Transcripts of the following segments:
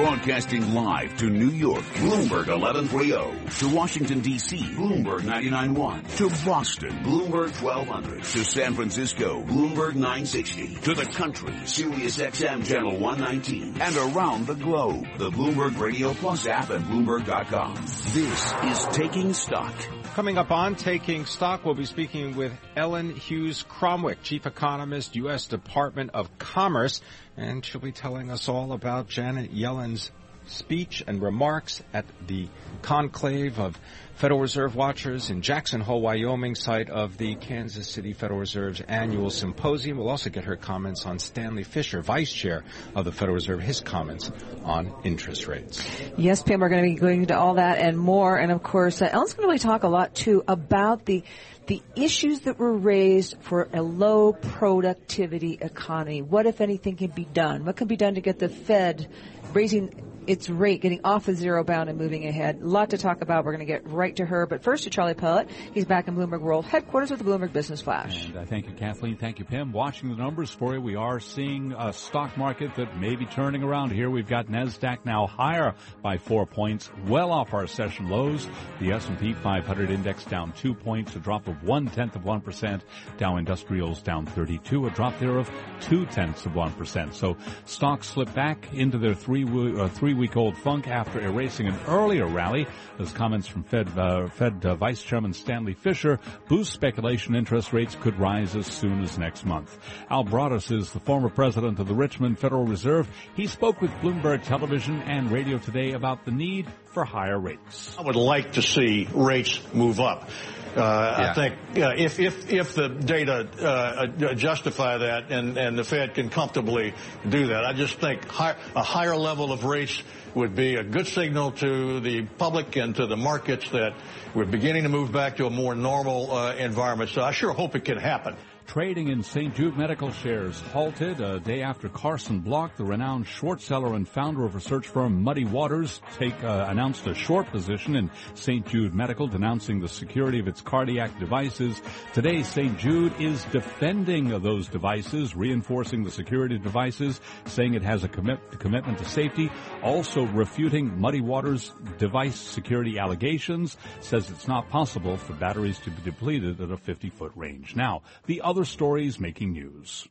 Broadcasting live to New York, Bloomberg 1130. To Washington, D.C., Bloomberg 99.1. To Boston, Bloomberg 1200. To San Francisco, Bloomberg 960. To the country, Sirius XM Channel 119. And around the globe, the Bloomberg Radio Plus app and Bloomberg.com. This is Taking Stock. Coming up on Taking Stock, we'll be speaking with Ellen Hughes Cromwick, Chief Economist, U.S. Department of Commerce, and she'll be telling us all about Janet Yellen's speech and remarks at the conclave of Federal Reserve watchers in Jackson Hole, Wyoming, site of the Kansas City Federal Reserve's annual symposium. We'll also get her comments on Stanley Fischer, Vice Chair of the Federal Reserve, his comments on interest rates. Yes, Pimm, we're going to be going into all that and more. And of course, uh, Ellen's going to really talk a lot too about the the issues that were raised for a low productivity economy. What, if anything, can be done? What can be done to get the Fed raising its rate, getting off the zero bound and moving ahead. A lot to talk about. We're going to get right to her. But first to Charlie Pellet. He's back in Bloomberg World headquarters with the Bloomberg Business Flash. And uh, thank you, Kathleen. Thank you, Pimm. Watching the numbers for you, we are seeing a stock market that may be turning around here. We've got NASDAQ now higher by four points, well off our session lows. The S&P 500 index down two points, a drop of one tenth of one percent. Dow Industrials down 32, a drop there of two tenths of one percent. So stocks slip back into their three uh, three week old funk after erasing an earlier rally. Those comments from Fed uh, Fed uh, Vice Chairman Stanley Fischer boost speculation interest rates could rise as soon as next month. Al Broaddus is the former president of the Richmond Federal Reserve. He spoke with Bloomberg Television and radio today about the need for higher rates. I would like to see rates move up. Uh, yeah. I think uh, if if if the data uh, justify that and and the Fed can comfortably do that, I just think high, a higher level of rates would be a good signal to the public and to the markets that we're beginning to move back to a more normal uh, environment. So I sure hope it can happen. Trading in St. Jude Medical shares halted a day after Carson Block, the renowned short seller and founder of research firm Muddy Waters, take, uh, announced a short position in St. Jude Medical, denouncing the security of its cardiac devices. Today, St. Jude is defending those devices, reinforcing the security of devices, saying it has a commit, commitment to safety, also refuting Muddy Waters' device security allegations, says it's not possible for batteries to be depleted at a 50-foot range. Now, the other other stories making news.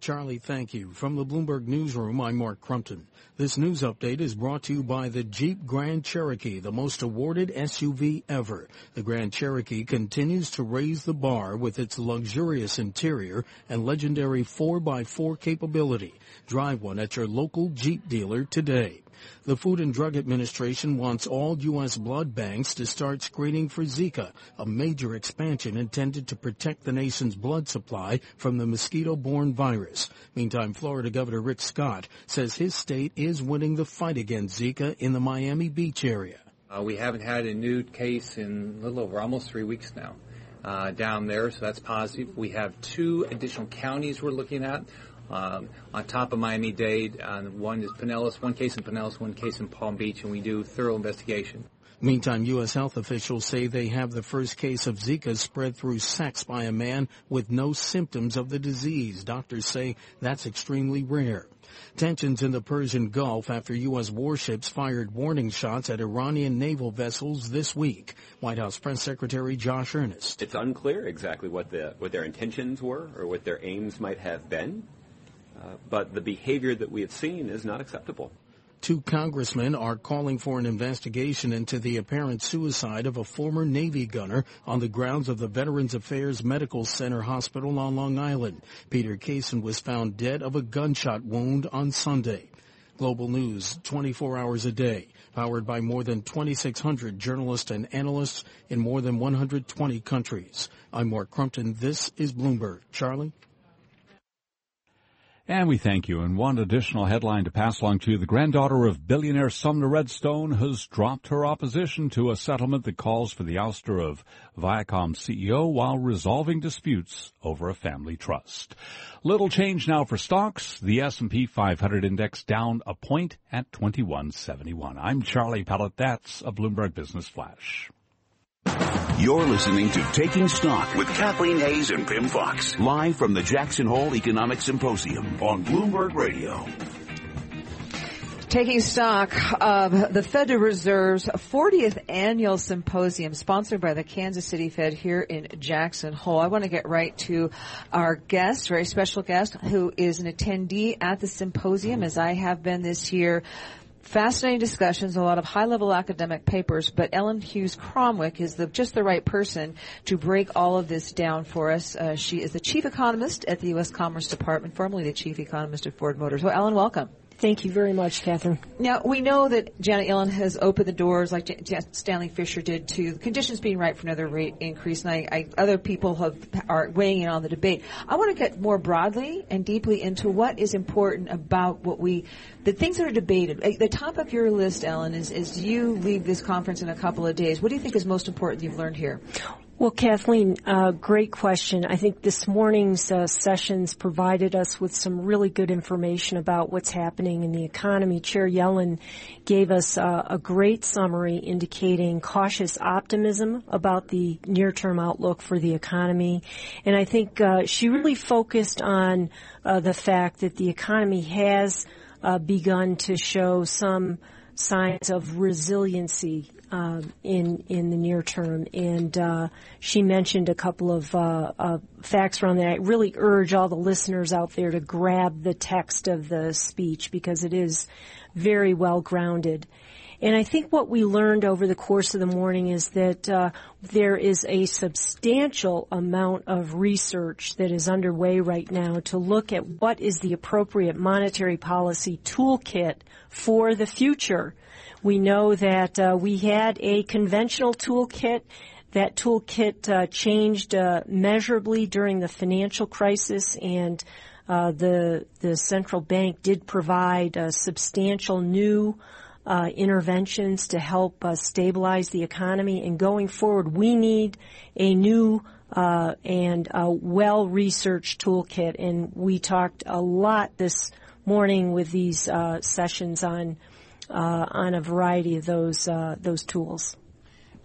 Charlie, thank you. From the Bloomberg Newsroom, I'm Mark Crumpton. This news update is brought to you by the Jeep Grand Cherokee, the most awarded SUV ever. The Grand Cherokee continues to raise the bar with its luxurious interior and legendary 4x4 capability. Drive one at your local Jeep dealer today. The Food and Drug Administration wants all U.S. blood banks to start screening for Zika, a major expansion intended to protect the nation's blood supply from the mosquito-borne virus. Meantime, Florida Governor Rick Scott says his state is winning the fight against Zika in the Miami Beach area. Uh, we haven't had a new case in a little over almost three weeks now. Uh, down there, so that's positive. We have two additional counties we're looking at. Um, on top of Miami-Dade, uh, one is Pinellas, one case in Pinellas, one case in Palm Beach, and we do thorough investigation. Meantime, U.S. health officials say they have the first case of Zika spread through sex by a man with no symptoms of the disease. Doctors say that's extremely rare. Tensions in the Persian Gulf after U.S. warships fired warning shots at Iranian naval vessels this week. White House Press Secretary Josh Earnest. It's unclear exactly what the what their intentions were or what their aims might have been. Uh, but the behavior that we have seen is not acceptable. Two congressmen are calling for an investigation into the apparent suicide of a former Navy gunner on the grounds of the Veterans Affairs Medical Center Hospital on Long Island. Peter Cason was found dead of a gunshot wound on Sunday. Global News 24 hours a day, powered by more than 2,600 journalists and analysts in more than 120 countries. I'm Mark Crumpton. This is Bloomberg. Charlie? And we thank you. And one additional headline to pass along to you. The granddaughter of billionaire Sumner Redstone has dropped her opposition to a settlement that calls for the ouster of Viacom CEO while resolving disputes over a family trust. Little change now for stocks. The S&P 500 index down a point at 2171. I'm Charlie Pellet. That's a Bloomberg Business Flash. You're listening to Taking Stock with Kathleen Hays and Pimm Fox, live from the Jackson Hole Economic Symposium on Bloomberg Radio. Taking stock of the Federal Reserve's 40th annual symposium sponsored by the Kansas City Fed here in Jackson Hole. I want to get right to our guest, very special guest, who is an attendee at the symposium as I have been this year. Fascinating discussions, a lot of high-level academic papers, but Ellen Hughes Cromwick is the, just the right person to break all of this down for us. Uh, she is the chief economist at the U.S. Commerce Department, formerly the chief economist at Ford Motors. Well, Ellen, welcome. Thank you very much, Catherine. Now, we know that Janet Yellen has opened the doors like J- J- Stanley Fischer did to conditions being right for another rate increase, and I, I, other people have, are weighing in on the debate. I want to get more broadly and deeply into what is important about what we, the things that are debated. The top of your list, Ellen, is, is you leave this conference in a couple of days. What do you think is most important you've learned here? Well, Kathleen, uh, great question. I think this morning's uh, sessions provided us with some really good information about what's happening in the economy. Chair Yellen gave us uh, a great summary indicating cautious optimism about the near-term outlook for the economy. And I think uh, she really focused on uh, the fact that the economy has uh, begun to show some signs of resiliency uh, in in the near term. And uh, she mentioned a couple of uh, uh, facts around that. I really urge all the listeners out there to grab the text of the speech because it is very well grounded. And I think what we learned over the course of the morning is that uh, there is a substantial amount of research that is underway right now to look at what is the appropriate monetary policy toolkit for the future. We know that uh, we had a conventional toolkit. That toolkit uh, changed uh, measurably during the financial crisis, and uh, the the central bank did provide uh, substantial new uh, interventions to help stabilize the economy. And going forward, we need a new and a well researched toolkit. And we talked a lot this morning with these sessions on uh, on a variety of those uh, those tools.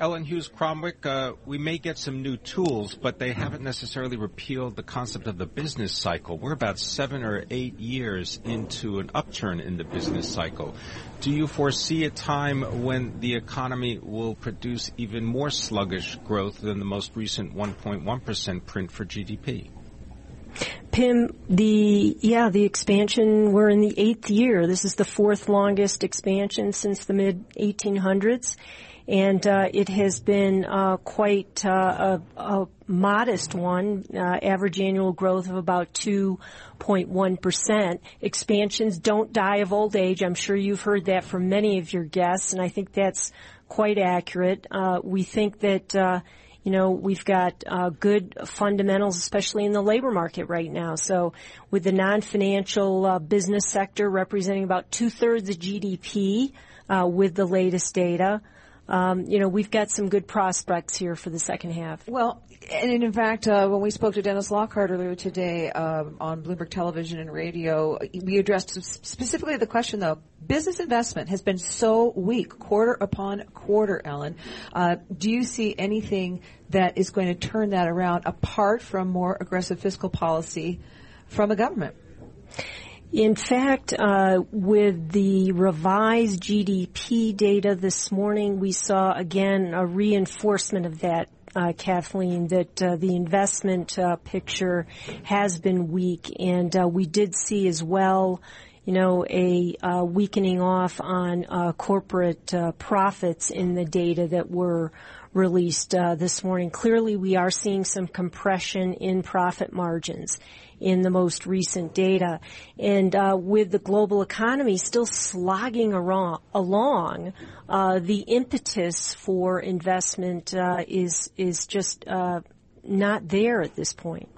Ellen Hughes Cromwick, uh, we may get some new tools, but they haven't necessarily repealed the concept of the business cycle. We're about seven or eight years into an upturn in the business cycle. Do you foresee a time when the economy will produce even more sluggish growth than the most recent 1.1% print for GDP? Pimm, the yeah, the expansion. We're in the eighth year. This is the fourth longest expansion since the mid 1800s, and uh, it has been uh, quite uh, a, a, modest one. Uh, average annual growth of about 2.1 percent. Expansions don't die of old age. I'm sure you've heard that from many of your guests, and I think that's quite accurate. Uh, we think that uh, you know, we've got uh, good fundamentals, especially in the labor market right now. So with the non-financial uh, business sector representing about two-thirds of GDP uh, with the latest data, um, you know, we've got some good prospects here for the second half. Well, and in fact, uh, when we spoke to Dennis Lockhart earlier today um, on Bloomberg Television and Radio, we addressed specifically the question, though. Business investment has been so weak, quarter upon quarter, Ellen. Uh, do you see anything that is going to turn that around apart from more aggressive fiscal policy from a government? In fact, uh, with the revised GDP data this morning, we saw again a reinforcement of that, uh, Kathleen, that uh, the investment uh, picture has been weak, and uh, we did see as well, you know, a uh, weakening off on corporate profits in the data that were released this morning. Clearly, we are seeing some compression in profit margins in the most recent data. And uh, with the global economy still slogging around, along, uh, the impetus for investment uh, is is just uh, not there at this point.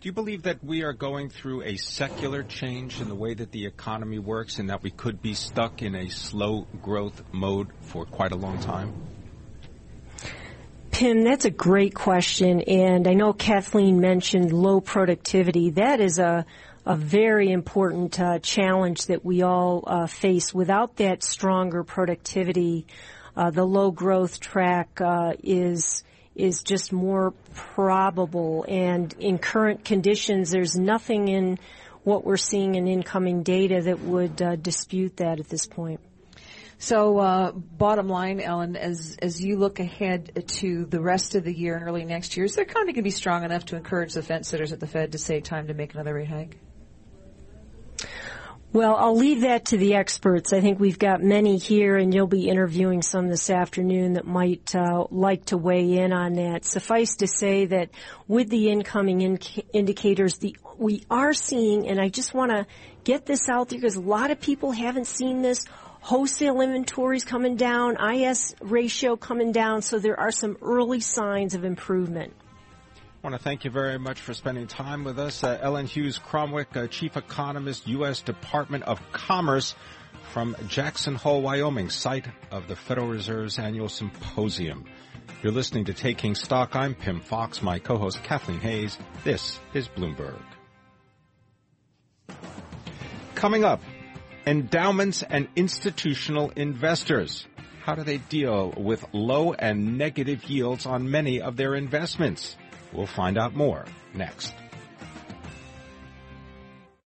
Do you believe that we are going through a secular change in the way that the economy works and that we could be stuck in a slow growth mode for quite a long time? Pimm, that's a great question. And I know Kathleen mentioned low productivity. That is a, a very important uh, challenge that we all uh, face. Without that stronger productivity, uh, the low growth track uh, is is just more probable. And in current conditions, there's nothing in what we're seeing in incoming data that would uh, dispute that at this point. So, uh, bottom line, Ellen, as as you look ahead to the rest of the year and early next year, is there kind of going to be strong enough to encourage the fence sitters at the Fed to say time to make another rate hike? Well, I'll leave that to the experts. I think we've got many here, and you'll be interviewing some this afternoon that might uh, like to weigh in on that. Suffice to say that with the incoming in- indicators, the we are seeing, and I just want to get this out there because a lot of people haven't seen this. Wholesale inventories coming down, IS ratio coming down, so there are some early signs of improvement. I want to thank you very much for spending time with us. Uh, Ellen Hughes Cromwick, uh, Chief Economist, U.S. Department of Commerce from Jackson Hole, Wyoming, site of the Federal Reserve's annual symposium. You're listening to Taking Stock. I'm Pimm Fox, my co-host Kathleen Hays. This is Bloomberg. Coming up, endowments and institutional investors. How do they deal with low and negative yields on many of their investments? We'll find out more next.